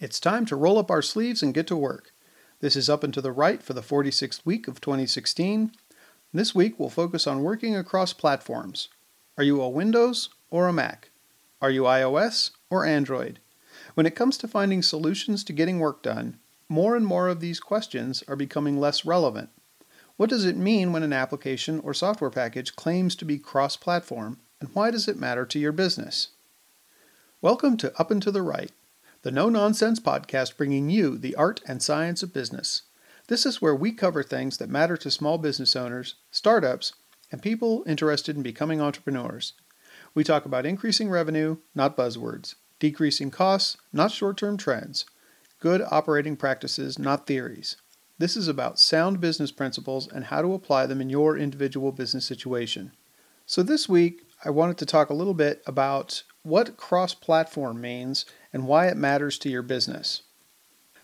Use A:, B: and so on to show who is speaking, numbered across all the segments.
A: It's time to roll up our sleeves and get to work. This is Up and to the Right for the 46th week of 2016. This week we'll focus on working across platforms. Are you a Windows or a Mac? Are you iOS or Android? When it comes to finding solutions to getting work done, more and more of these questions are becoming less relevant. What does it mean when an application or software package claims to be cross platform, and why does it matter to your business? Welcome to Up and to the Right the No Nonsense podcast bringing you the art and science of business. This is where we cover things that matter to small business owners, startups, and people interested in becoming entrepreneurs. We talk about increasing revenue, not buzzwords, decreasing costs, not short term trends, good operating practices, not theories. This is about sound business principles and how to apply them in your individual business situation. So, this week, I wanted to talk a little bit about what cross platform means and why it matters to your business.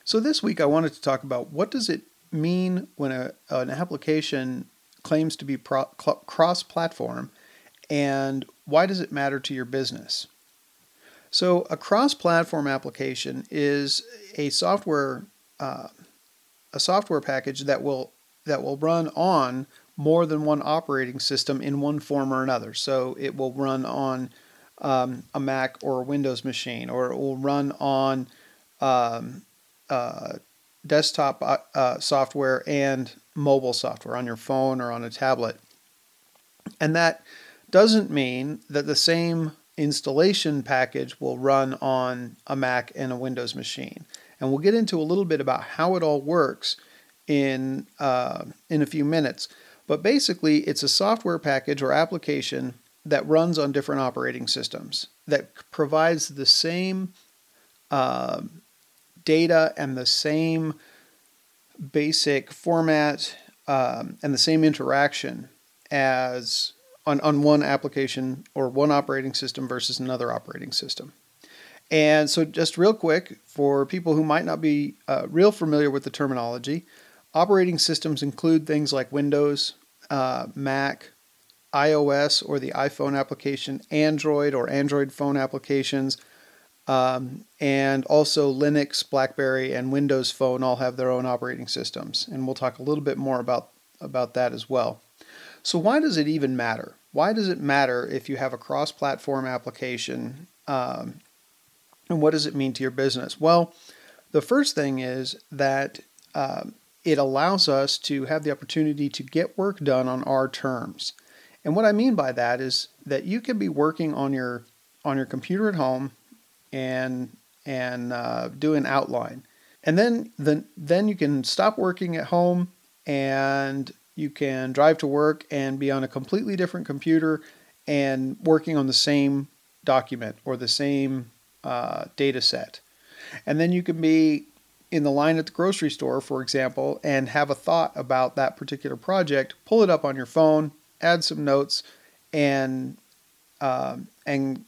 A: So this week I wanted to talk about what does it mean when a, an application claims to be pro, cross-platform and why does it matter to your business? So a cross-platform application is a software uh, a software package that will that will run on more than one operating system in one form or another. So it will run on um, a Mac or a Windows machine, or it will run on um, uh, desktop uh, uh, software and mobile software on your phone or on a tablet. And that doesn't mean that the same installation package will run on a Mac and a Windows machine. And we'll get into a little bit about how it all works in uh, in a few minutes. But basically, it's a software package or application that runs on different operating systems that provides the same uh, data and the same basic format um, and the same interaction as on, on one application or one operating system versus another operating system. And so, just real quick, for people who might not be uh, real familiar with the terminology, operating systems include things like Windows, uh, Mac, iOS or the iPhone application, Android or Android phone applications, um, and also Linux, BlackBerry, and Windows Phone all have their own operating systems, and we'll talk a little bit more about about that as well. So why does it even matter? Why does it matter if you have a cross-platform application, um, and what does it mean to your business? Well, the first thing is that uh, it allows us to have the opportunity to get work done on our terms. And what I mean by that is that you can be working on your on your computer at home and and uh, do an outline, and then then then you can stop working at home and you can drive to work and be on a completely different computer and working on the same document or the same uh, data set. And then you can be in the line at the grocery store, for example, and have a thought about that particular project, pull it up on your phone, add some notes, and um, and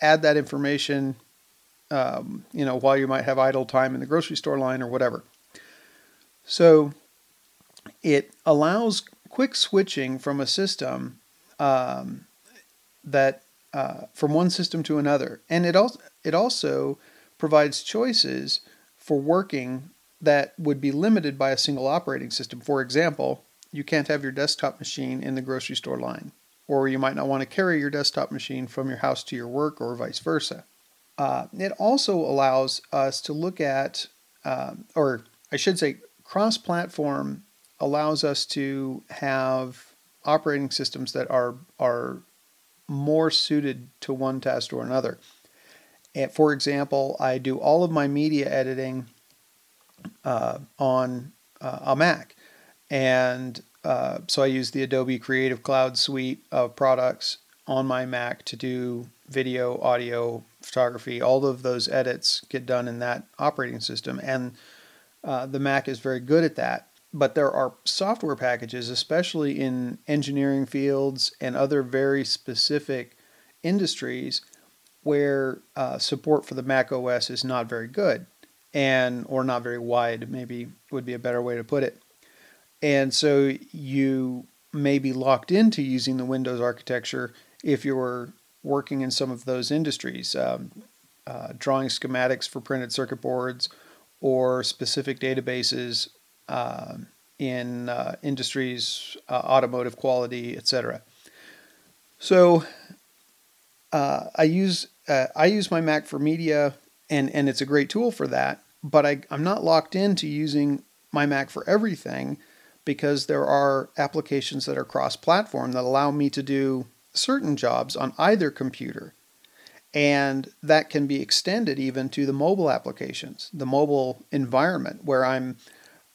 A: add that information. Um, you know, while you might have idle time in the grocery store line or whatever. So it allows quick switching from a system um, that uh, from one system to another, and it also it also provides choices for working that would be limited by a single operating system. For example, you can't have your desktop machine in the grocery store line, or you might not want to carry your desktop machine from your house to your work, or vice versa. Uh, it also allows us to look at, um, or I should say, cross platform allows us to have operating systems that are, are more suited to one task or another. And for example, I do all of my media editing uh, on uh, a Mac. And uh, so I use the Adobe Creative Cloud suite of products on my Mac to do video, audio, photography. All of those edits get done in that operating system. And uh, the Mac is very good at that. But there are software packages, especially in engineering fields and other very specific industries, where uh, support for the Mac OS is not very good and or not very wide maybe would be a better way to put it and so you may be locked into using the Windows architecture if you're working in some of those industries. Um, uh, drawing schematics for printed circuit boards or specific databases uh, in uh, industries, uh, automotive quality, etc. So uh, I use uh, I use my Mac for media, and and it's a great tool for that. But I, I'm not locked into using my Mac for everything because there are applications that are cross-platform that allow me to do certain jobs on either computer. And that can be extended even to the mobile applications, the mobile environment where I'm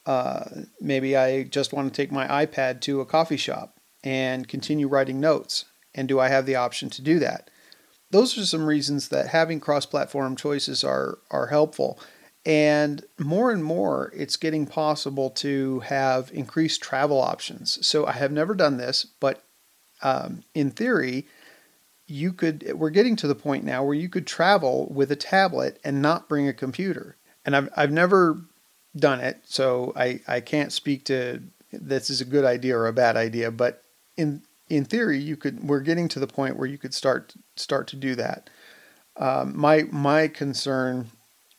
A: uh, maybe I just want to take my iPad to a coffee shop and continue writing notes. And do I have the option to do that? Those are some reasons that having cross platform choices are, are helpful. And more and more, it's getting possible to have increased travel options. So I have never done this, but um, in theory, you could. We're getting to the point now where you could travel with a tablet and not bring a computer. And I've I've never done it, so I I can't speak to this is a good idea or a bad idea. But in in theory, you could. We're getting to the point where you could start start to do that. Um, my my concern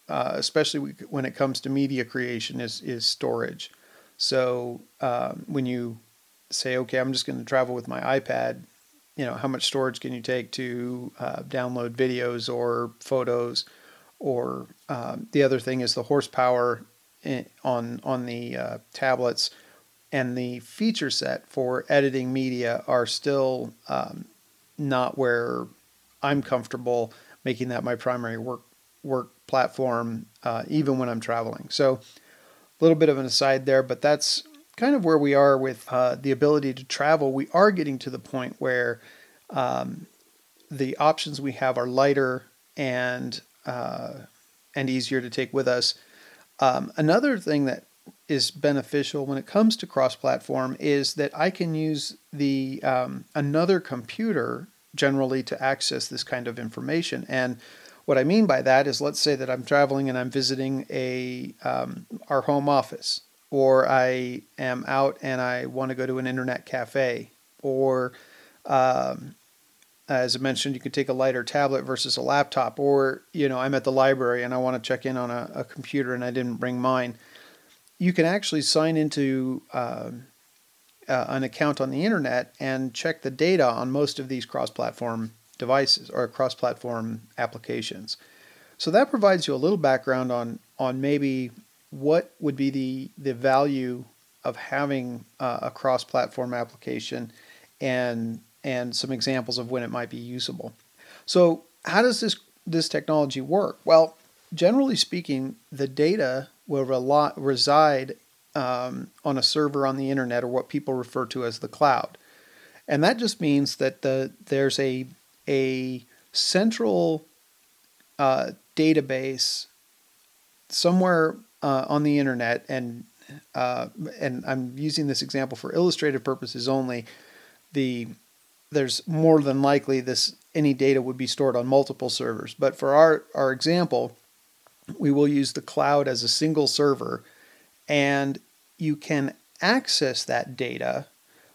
A: uh, especially when it comes to media creation, is is storage. So um, when you say, okay, I'm just going to travel with my iPad, you know, how much storage can you take to uh, download videos or photos? Or um, the other thing is the horsepower on on the uh, tablets and the feature set for editing media are still um, not where I'm comfortable making that my primary work work platform, uh, even when I'm traveling. So, a little bit of an aside there, but that's kind of where we are with uh, the ability to travel. We are getting to the point where um, the options we have are lighter and uh, and easier to take with us. Um, another thing that is beneficial when it comes to cross-platform is that I can use the um, another computer generally to access this kind of information and what I mean by that is, let's say that I'm traveling and I'm visiting a um, our home office, or I am out and I want to go to an internet cafe, or um, as I mentioned, you can take a lighter tablet versus a laptop, or you know, I'm at the library and I want to check in on a, a computer and I didn't bring mine. You can actually sign into uh, uh, an account on the internet and check the data on most of these cross-platform devices or cross platform applications. So that provides you a little background on, on maybe what would be the, the value of having uh, a cross platform application and, and some examples of when it might be usable. So, how does this, this technology work? Well, generally speaking, the data will reside um, on a server on the internet or what people refer to as the cloud. And that just means that the, there's a a central uh, database somewhere uh, on the internet, and uh, and I'm using this example for illustrative purposes only. The there's more than likely this any data would be stored on multiple servers, but for our our example, we will use the cloud as a single server, and you can access that data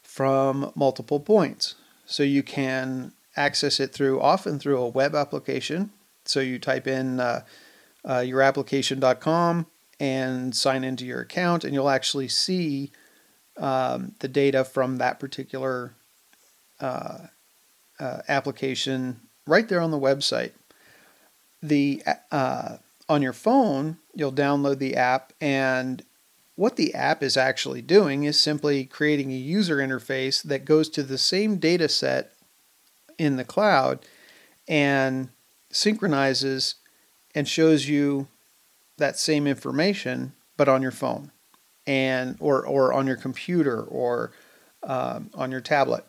A: from multiple points. So you can access it through often through a web application. So you type in uh, uh, yourapplication.com and sign into your account, and you'll actually see um, the data from that particular uh, uh application right there on the website. The uh, on your phone, you'll download the app, and what the app is actually doing is simply creating a user interface that goes to the same data set in the cloud and synchronizes and shows you that same information but on your phone and or or on your computer or um, on your tablet.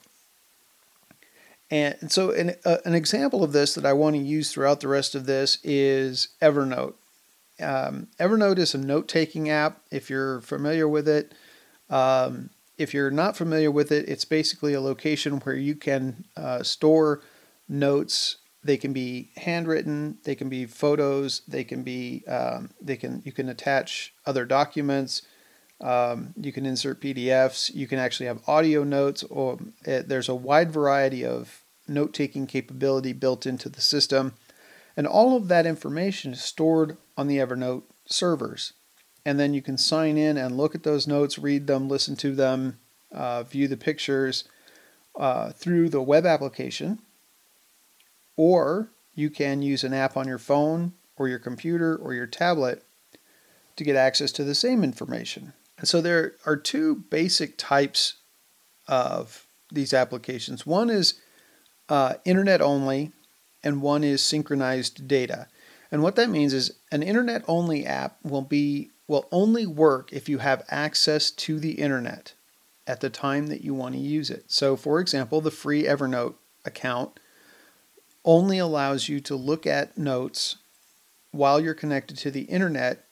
A: And so an, uh, an example of this that i want to use throughout the rest of this is evernote. Um, evernote is a note-taking app if you're familiar with it. Um, if you're not familiar with it, it's basically a location where you can uh, store notes. They can be handwritten, they can be photos, they can be um, they can you can attach other documents. Um, you can insert PDFs. You can actually have audio notes, or uh, there's a wide variety of note-taking capability built into the system. And all of that information is stored on the Evernote servers. And then you can sign in and look at those notes, read them, listen to them, uh, view the pictures uh, through the web application. Or you can use an app on your phone or your computer or your tablet to get access to the same information. And so there are two basic types of these applications. One is uh, internet only, and one is synchronized data. And what that means is an internet only app will be will only work if you have access to the internet at the time that you want to use it. So for example, the free Evernote account only allows you to look at notes while you're connected to the internet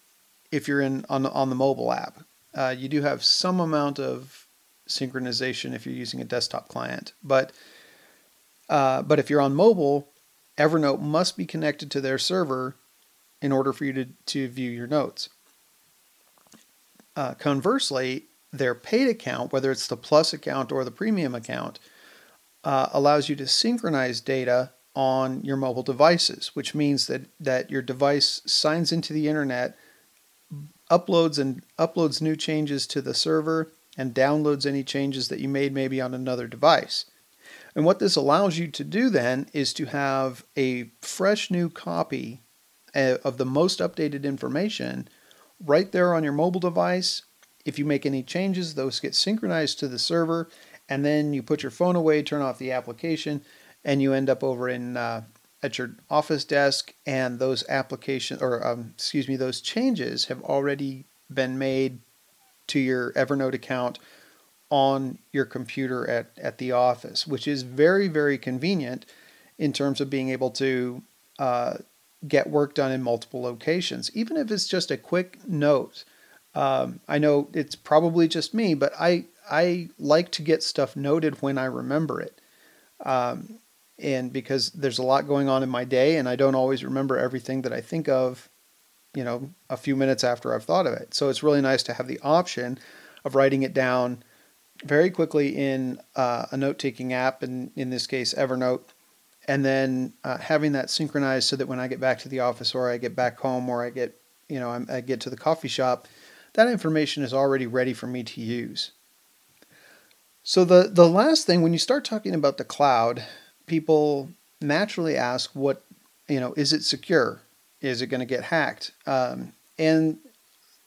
A: if you're in on on the mobile app. Uh, you do have some amount of synchronization if you're using a desktop client, but uh, but if you're on mobile, Evernote must be connected to their server in order for you to, to view your notes. Uh, conversely, their paid account, whether it's the Plus account or the Premium account, uh, allows you to synchronize data on your mobile devices, which means that, that your device signs into the internet, uploads and uploads new changes to the server, and downloads any changes that you made maybe on another device. And what this allows you to do then is to have a fresh new copy uh, of the most updated information right there on your mobile device. If you make any changes, those get synchronized to the server, and then you put your phone away, turn off the application, and you end up over in uh, at your office desk, and those applications or um, excuse me, those changes have already been made to your Evernote account on your computer at, at the office, which is very, very convenient in terms of being able to uh, get work done in multiple locations, even if it's just a quick note. Um, I know it's probably just me, but I I like to get stuff noted when I remember it. Um, and because there's a lot going on in my day and I don't always remember everything that I think of, you know, a few minutes after I've thought of it. So it's really nice to have the option of writing it down very quickly in uh, a note taking app, and in this case, Evernote, and then uh, having that synchronized so that when I get back to the office or I get back home or I get, you know, I get to the coffee shop, that information is already ready for me to use. So the the last thing when you start talking about the cloud, people naturally ask, what, you know, is it secure? Is it going to get hacked? Um, and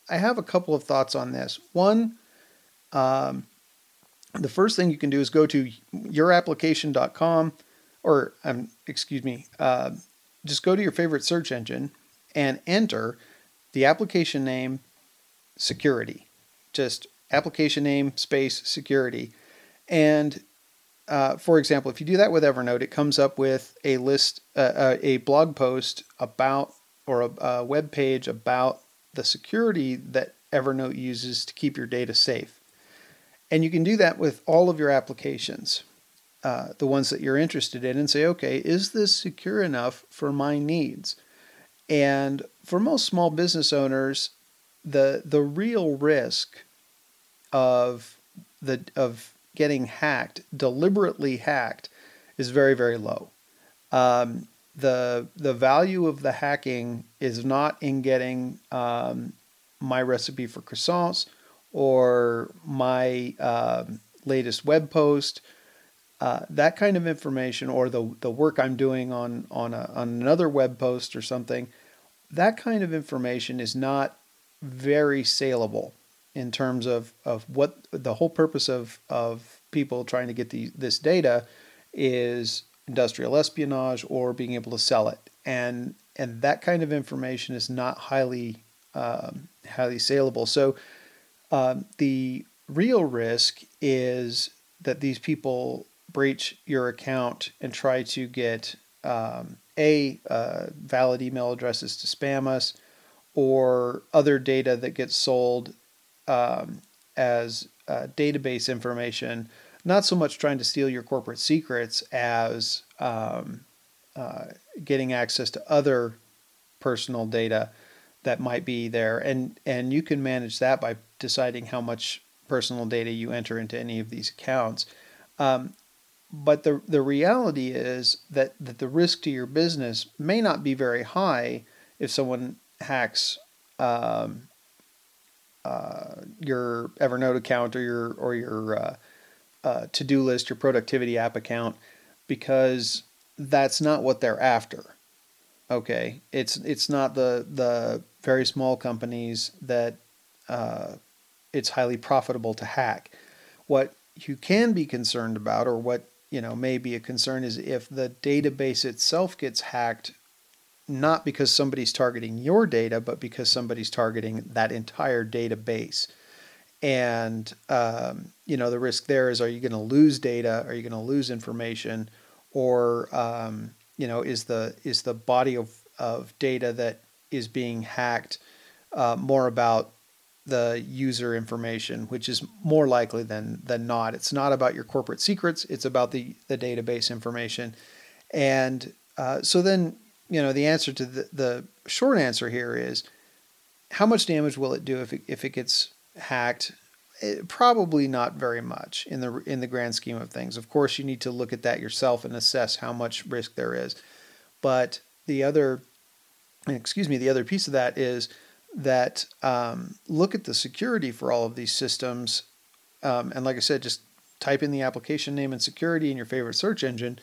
A: I have a couple of thoughts on this. One, um, the first thing you can do is go to yourapplication.com or um, excuse me, uh, just go to your favorite search engine and enter the application name security. Just application name space security. And uh, for example, if you do that with Evernote, it comes up with a list, uh, uh, a blog post about, or a, a web page about the security that Evernote uses to keep your data safe. And you can do that with all of your applications, uh, the ones that you're interested in, and say, okay, is this secure enough for my needs? And for most small business owners, the the real risk of the of getting hacked, deliberately hacked, is very, very low. Um, the the value of the hacking is not in getting um, my recipe for croissants or my uh, latest web post. Uh, that kind of information, or the the work I'm doing on on, a, on another web post or something, that kind of information is not very saleable in terms of, of what the whole purpose of, of people trying to get the, this data is industrial espionage or being able to sell it. And, and that kind of information is not highly, um, highly saleable. So um, the real risk is that these people breach your account and try to get um, a uh, valid email addresses to spam us or other data that gets sold um, as uh, database information, not so much trying to steal your corporate secrets as um, uh, getting access to other personal data that might be there, and and you can manage that by deciding how much personal data you enter into any of these accounts. Um, but the the reality is that that the risk to your business may not be very high if someone hacks um, uh, your Evernote account or your or your uh, uh, to do list, your productivity app account, because that's not what they're after. Okay, it's it's not the the very small companies that uh, it's highly profitable to hack. What you can be concerned about, or what you know may be a concern, is if the database itself gets hacked, not because somebody's targeting your data, but because somebody's targeting that entire database. And um, you know the risk there is: are you going to lose data? Are you going to lose information? Or um, you know is the is the body of, of data that is being hacked uh, more about the user information, which is more likely than than not. It's not about your corporate secrets; it's about the the database information. And uh, so then, you know, the answer to the the short answer here is, how much damage will it do if it, if it gets hacked? It, eh, probably not very much in the in the grand scheme of things. Of course, you need to look at that yourself and assess how much risk there is. But the other, excuse me, the other piece of that is that um, look at the security for all of these systems. Um, and like I said, just type in the application name and security in your favorite search engine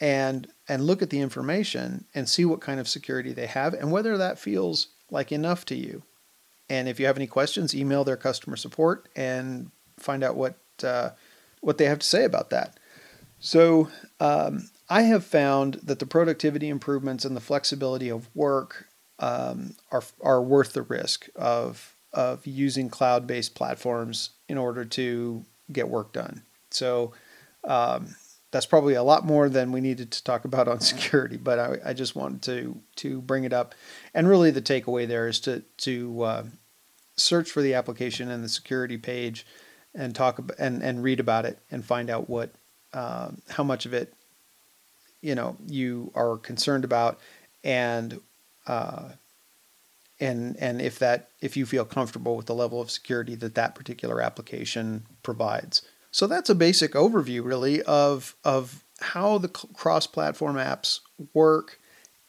A: and and look at the information and see what kind of security they have and whether that feels like enough to you. And if you have any questions, email their customer support and find out what uh, what they have to say about that. So um, I have found that the productivity improvements and the flexibility of work um, are are worth the risk of of using cloud based platforms in order to get work done. So um, that's probably a lot more than we needed to talk about on security, but I, I just wanted to to bring it up. And really, the takeaway there is to to uh, search for the application and the security page, and talk about, and and read about it and find out what uh, how much of it you know you are concerned about and uh, and and if that if you feel comfortable with the level of security that that particular application provides. So that's a basic overview, really, of of how the cross-platform apps work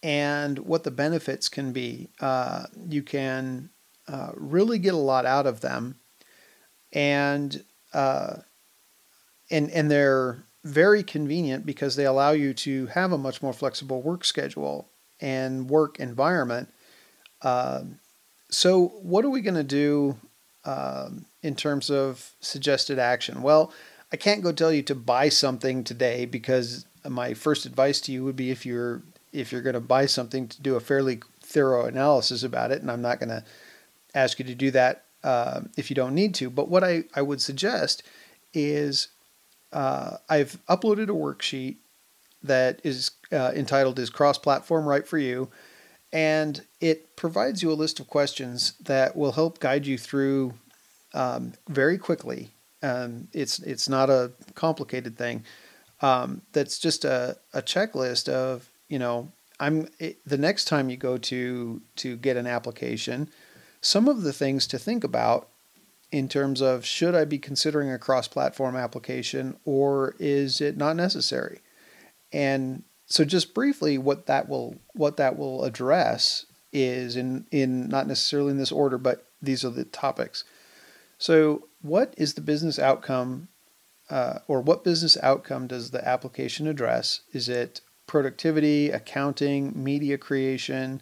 A: and what the benefits can be. Uh, you can uh, really get a lot out of them, and uh, and and they're very convenient because they allow you to have a much more flexible work schedule and work environment. Uh, so, what are we going to do um, in terms of suggested action? Well, I can't go tell you to buy something today because my first advice to you would be if you're if you're going to buy something to do a fairly thorough analysis about it, and I'm not going to ask you to do that uh, if you don't need to. But what I, I would suggest is uh, I've uploaded a worksheet that is uh, entitled Is Cross Platform Right for You? And it provides you a list of questions that will help guide you through um, very quickly. Um, it's, it's not a complicated thing. Um, that's just a, a checklist of, you know, I'm it, the next time you go to to get an application, some of the things to think about in terms of should I be considering a cross-platform application or is it not necessary? And so just briefly what that will what that will address is in in not necessarily in this order, but these are the topics. So what is the business outcome uh, or what business outcome does the application address? Is it productivity, accounting, media creation?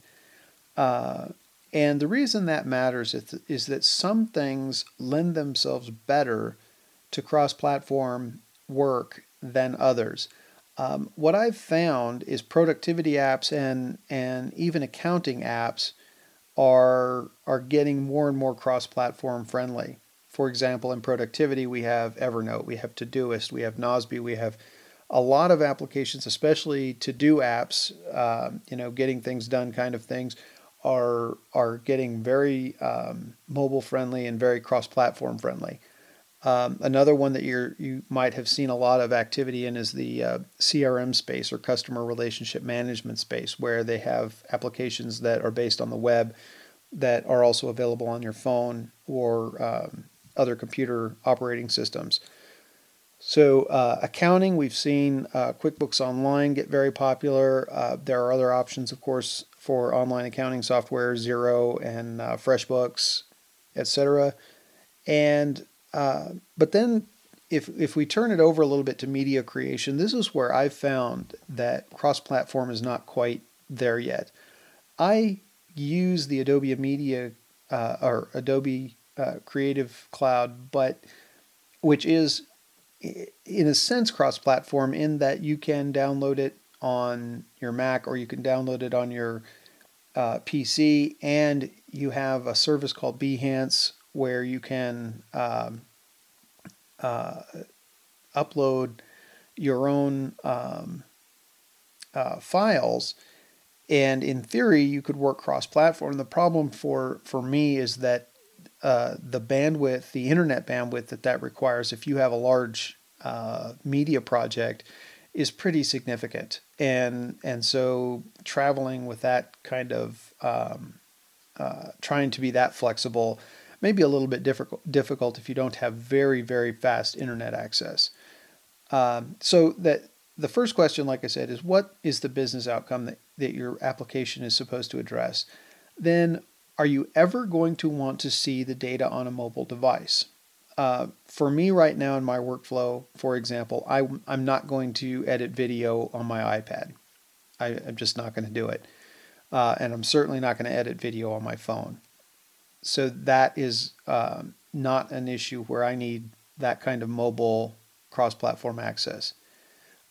A: Uh, and the reason that matters is, is that some things lend themselves better to cross platform work than others. Um, what I've found is productivity apps and and even accounting apps are are getting more and more cross-platform friendly. For example, in productivity, we have Evernote, we have Todoist, we have Nozbe, we have a lot of applications, especially to-do apps. Uh, you know, getting things done, kind of things, are are getting very um, mobile friendly and very cross-platform friendly. Um, another one that you you might have seen a lot of activity in is the uh, CRM space or customer relationship management space, where they have applications that are based on the web that are also available on your phone or um, other computer operating systems. So, uh, accounting, we've seen uh, QuickBooks Online get very popular. Uh, there are other options, of course, for online accounting software, Xero and uh, FreshBooks, etc. And uh, but then, if if we turn it over a little bit to media creation, this is where I've found that cross-platform is not quite there yet. I use the Adobe Media uh, or Adobe Creative Cloud, but which is in a sense cross-platform in that you can download it on your Mac or you can download it on your uh, PC, and you have a service called Behance where you can um, uh, upload your own um, uh, files. And in theory, you could work cross-platform. The problem for for me is that uh, the bandwidth, the internet bandwidth that that requires, if you have a large uh, media project, is pretty significant. And and so traveling with that kind of um, uh, trying to be that flexible may be a little bit difficult difficult if you don't have very very fast internet access. Um, so that the first question, like I said, is what is the business outcome that, that your application is supposed to address? Then are you ever going to want to see the data on a mobile device? Uh, for me right now in my workflow, for example, I, I'm not going to edit video on my iPad. I, am just not going to do it. Uh, and I'm certainly not going to edit video on my phone. So that is uh, not an issue where I need that kind of mobile cross platform access.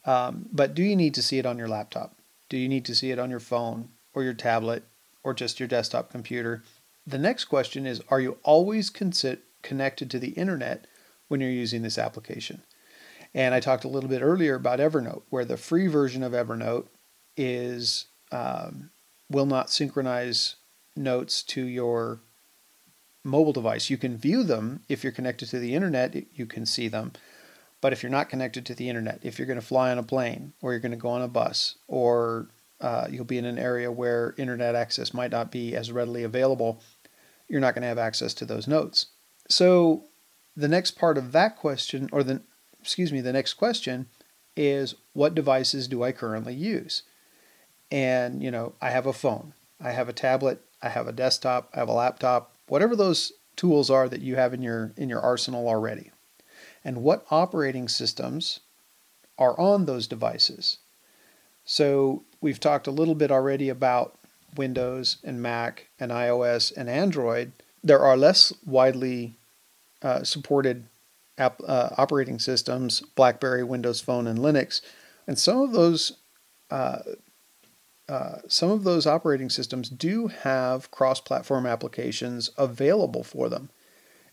A: Um, but do you need to see it on your laptop? Do you need to see it on your phone or your tablet or just your desktop computer. The next question is Are you always consi- connected to the internet when you're using this application? And I talked a little bit earlier about Evernote, where the free version of Evernote is um, will not synchronize notes to your mobile device. You can view them if you're connected to the internet, you can see them. But if you're not connected to the internet, if you're going to fly on a plane or you're going to go on a bus or uh, you'll be in an area where internet access might not be as readily available, you're not going to have access to those notes. So the next part of that question, or the excuse me, the next question is what devices do I currently use? And you know, I have a phone, I have a tablet, I have a desktop, I have a laptop, whatever those tools are that you have in your in your arsenal already. And what operating systems are on those devices? So we've talked a little bit already about Windows and Mac and iOS and Android. There are less widely uh, supported app, uh, operating systems, BlackBerry, Windows Phone, and Linux, and some of those uh, uh some of those operating systems do have cross-platform applications available for them.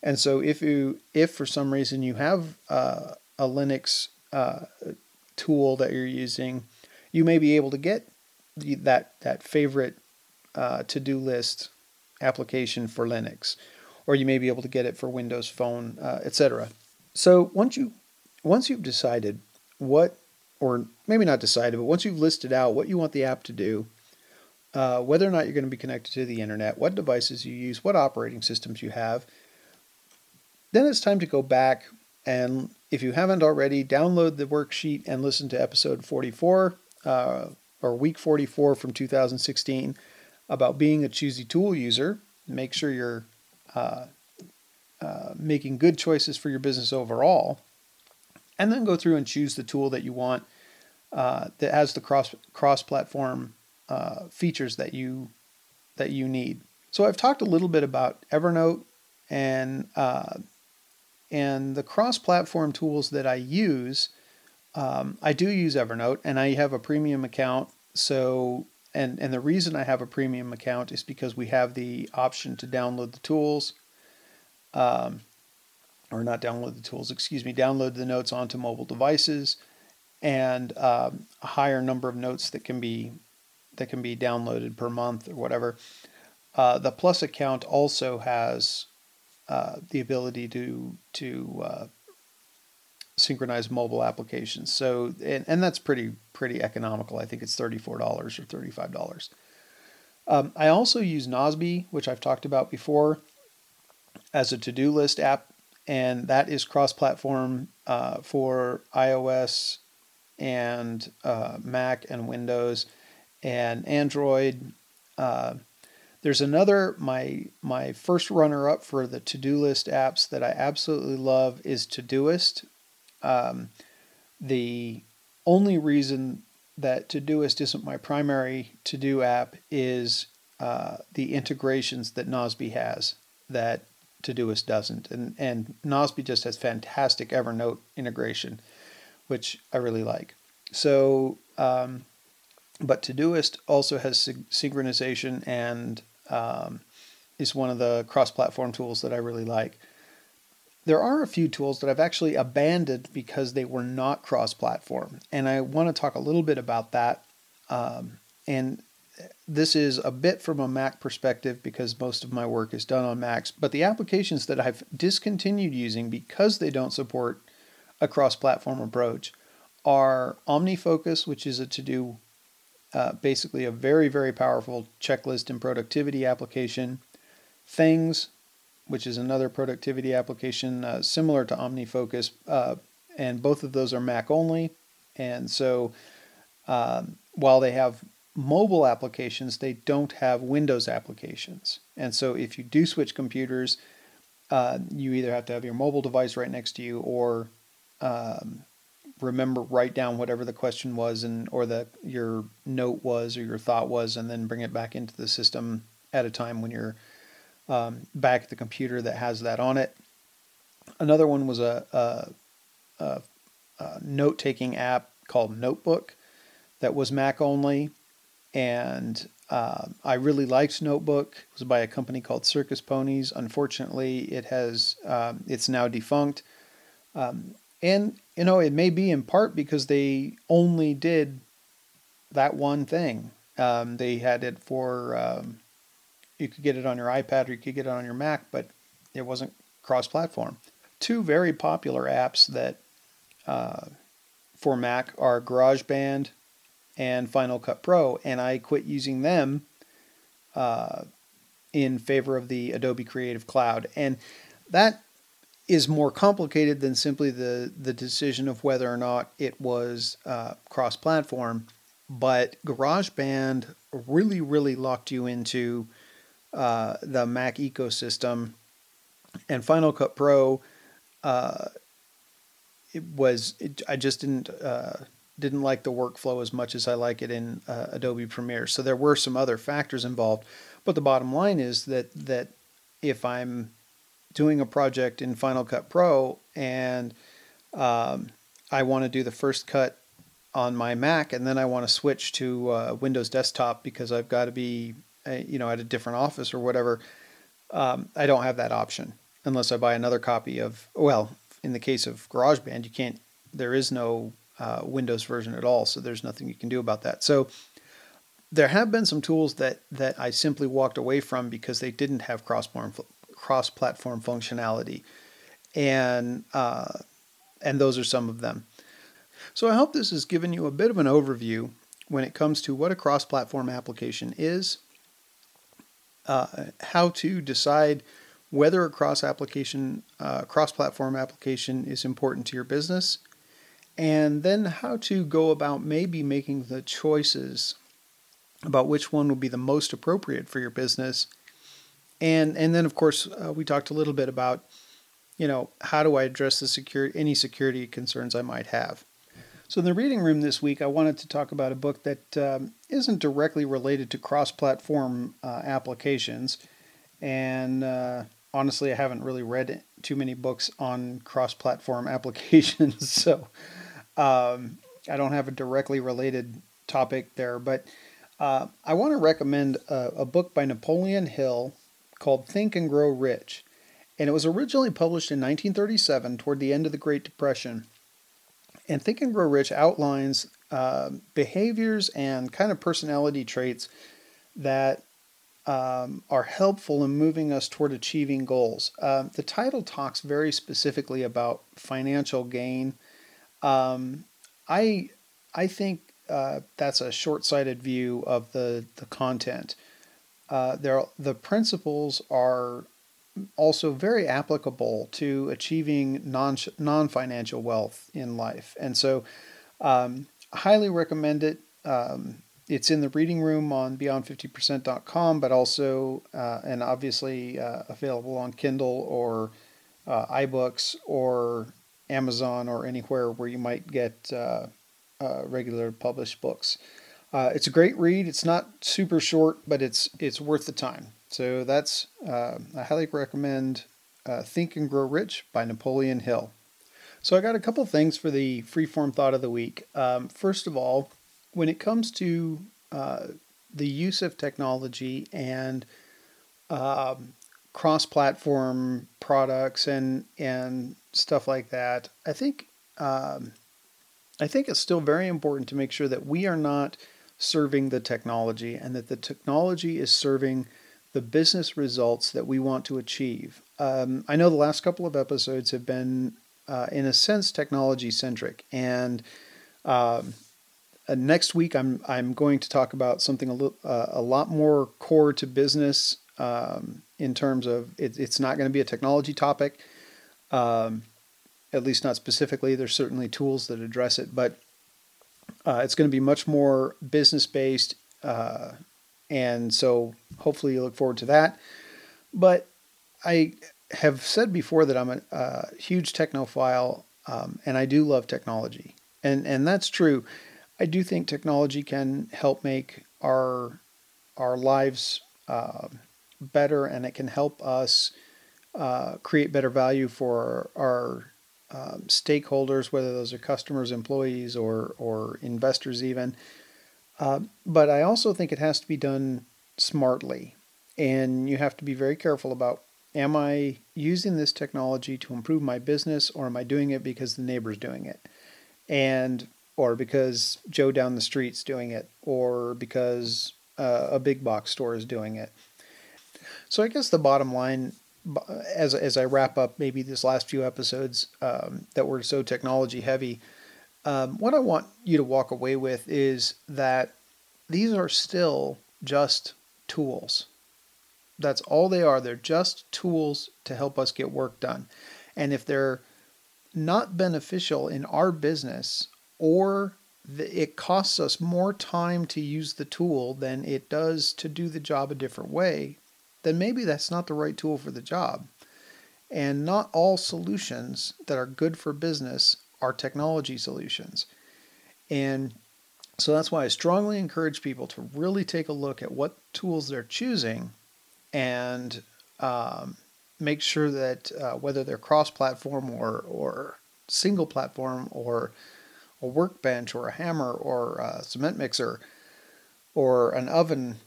A: And so, if you if for some reason you have uh, a Linux uh, tool that you're using you may be able to get that that favorite uh, to-do list application for Linux, or you may be able to get it for Windows Phone, uh, etc. So once you once you've decided what, or maybe not decided, but once you've listed out what you want the app to do, uh, whether or not you're going to be connected to the internet, what devices you use, what operating systems you have, then it's time to go back and if you haven't already, download the worksheet and listen to episode 44 uh, or week 44 from 2016 about being a choosy tool user. Make sure you're uh, uh, making good choices for your business overall, and then go through and choose the tool that you want uh, that has the cross cross platform uh, features that you that you need. So I've talked a little bit about Evernote and uh, and the cross platform tools that I use um, I do use Evernote and I have a premium account. So, and, and the reason I have a premium account is because we have the option to download the tools, um, or not download the tools, excuse me, download the notes onto mobile devices and um, a higher number of notes that can be that can be downloaded per month or whatever. Uh, the Plus account also has uh, the ability to to uh, synchronized mobile applications. So and, and that's pretty pretty economical. I think it's thirty four dollars or thirty five dollars. Um, I also use Nozbe, which I've talked about before, as a to do list app. And that is cross-platform uh, for iOS and uh, Mac and Windows and Android. Uh, there's another my my first runner up for the to-do list apps that I absolutely love is Todoist. Um, the only reason that Todoist isn't my primary to-do app is uh, the integrations that Nozbe has that Todoist doesn't, and and Nozbe just has fantastic Evernote integration, which I really like. So, um, but Todoist also has synchronization and um, is one of the cross-platform tools that I really like. There are a few tools that I've actually abandoned because they were not cross-platform, and I want to talk a little bit about that. Um, and this is a bit from a Mac perspective because most of my work is done on Macs, but the applications that I've discontinued using because they don't support a cross platform approach are OmniFocus, which is a to do, uh, basically a very, very powerful checklist and productivity application, Things, which is another productivity application uh, similar to OmniFocus, uh, and both of those are Mac only. And so um, while they have mobile applications, they don't have Windows applications. And so if you do switch computers, uh, you either have to have your mobile device right next to you or um, remember write down whatever the question was and or the your note was or your thought was and then bring it back into the system at a time when you're um, back at the computer that has that on it. Another one was a, a, a, a note taking app called Notebook that was Mac only and uh, I really liked Notebook. It was by a company called Circus Ponies. Unfortunately, it has um, it's now defunct, um, and you know it may be in part because they only did that one thing. Um, they had it for um, you could get it on your iPad or you could get it on your Mac, but it wasn't cross-platform. Two very popular apps that uh, for Mac are GarageBand and Final Cut Pro, and I quit using them uh, in favor of the Adobe Creative Cloud. And that is more complicated than simply the, the decision of whether or not it was uh, cross platform. But GarageBand really, really locked you into uh, the Mac ecosystem. And Final Cut Pro, uh, it was, it, I just didn't uh, didn't like the workflow as much as I like it in uh, Adobe Premiere. So there were some other factors involved, but the bottom line is that that if I'm doing a project in Final Cut Pro and um, I want to do the first cut on my Mac and then I want to switch to uh, Windows Desktop because I've got to be uh, you know at a different office or whatever, um, I don't have that option unless I buy another copy of well in the case of GarageBand you can't there is no uh, Windows version at all, so there's nothing you can do about that. So there have been some tools that that I simply walked away from because they didn't have cross-platform cross-platform functionality, and uh, and those are some of them. So I hope this has given you a bit of an overview when it comes to what a cross-platform application is, uh, how to decide whether a cross application uh, cross-platform application is important to your business and then how to go about maybe making the choices about which one will be the most appropriate for your business. And and then of course uh, we talked a little bit about you know how do I address the security any security concerns I might have. So in the reading room this week, I wanted to talk about a book that um, not directly related to cross-platform uh, applications, and uh, honestly, I haven't really read too many books on cross-platform applications, so um, I don't have a directly related topic there, but uh, I want to recommend a, a, book by Napoleon Hill called Think and Grow Rich. And it was originally published in 1937 toward the end of the Great Depression. And Think and Grow Rich outlines uh, behaviors and kind of personality traits that um, are helpful in moving us toward achieving goals. Uh, the title talks very specifically about financial gain um, I I think uh, that's a short-sighted view of the the content. Uh, there the principles are also very applicable to achieving non non financial wealth in life. And so, um, highly recommend it. Um, it's in the reading room on beyond50percent.com, but also uh, and obviously uh, available on Kindle or uh, iBooks or Amazon or anywhere where you might get uh, uh, regular published books. Uh, it's a great read. It's not super short, but it's it's worth the time. So that's I highly recommend Think and Grow Rich by Napoleon Hill. So I got a couple things for the freeform thought of the week. Um, first of all, when it comes to uh, the use of technology and um, cross-platform products and and stuff like that, I think um, I think it's still very important to make sure that we are not serving the technology and that the technology is serving the business results that we want to achieve. Um, I know the last couple of episodes have been, uh, in a sense, technology centric, and um, uh, next week, I'm I'm going to talk about something a, little, uh, a lot more core to business um, in terms of it, it's not going to be a technology topic, um, at least not specifically. There's certainly tools that address it, but uh, it's going to be much more business based, uh, and so hopefully you look forward to that. But I have said before that I'm a, a huge technophile, um, and I do love technology, and and that's true I do think technology can help make our our lives uh, better, and it can help us uh, create better value for our um, stakeholders, whether those are customers, employees, or or investors, even. Uh, but I also think it has to be done smartly, and you have to be very careful about: Am I using this technology to improve my business, or am I doing it because the neighbor's doing it? And or because Joe down the street's doing it, or because uh, a big box store is doing it. So I guess the bottom line, as as I wrap up maybe this last few episodes um, that were so technology heavy, um, what I want you to walk away with is that these are still just tools. That's all they are. They're just tools to help us get work done. And if they're not beneficial in our business or it costs us more time to use the tool than it does to do the job a different way, then maybe that's not the right tool for the job. And not all solutions that are good for business are technology solutions. And so that's why I strongly encourage people to really take a look at what tools they're choosing and um, make sure that uh, whether they're cross platform or, or single platform or a workbench or a hammer or a cement mixer or an oven,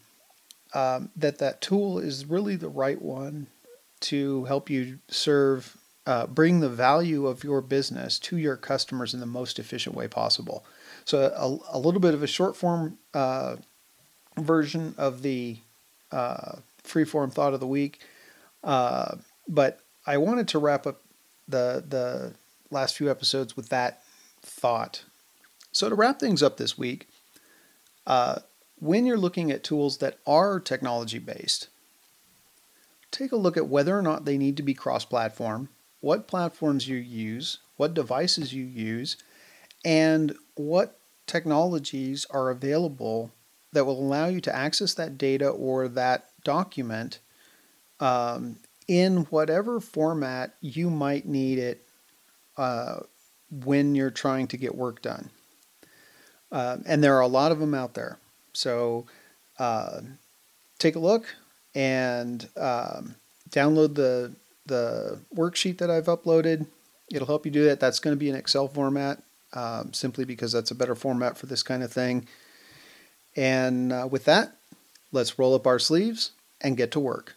A: um, that that tool is really the right one to help you serve, uh, bring the value of your business to your customers in the most efficient way possible. So a, a little bit of a short form uh, version of the uh, free form thought of the week, uh, but I wanted to wrap up the the last few episodes with that thought. So, to wrap things up this week, uh, when you're looking at tools that are technology based, take a look at whether or not they need to be cross platform, what platforms you use, what devices you use, and what technologies are available that will allow you to access that data or that document um, in whatever format you might need it uh, when you're trying to get work done. Uh, and there are a lot of them out there. So uh, take a look and um, download the the worksheet that I've uploaded. It'll help you do that. That's going to be in Excel format, um, simply because that's a better format for this kind of thing. And uh, with that, let's roll up our sleeves and get to work.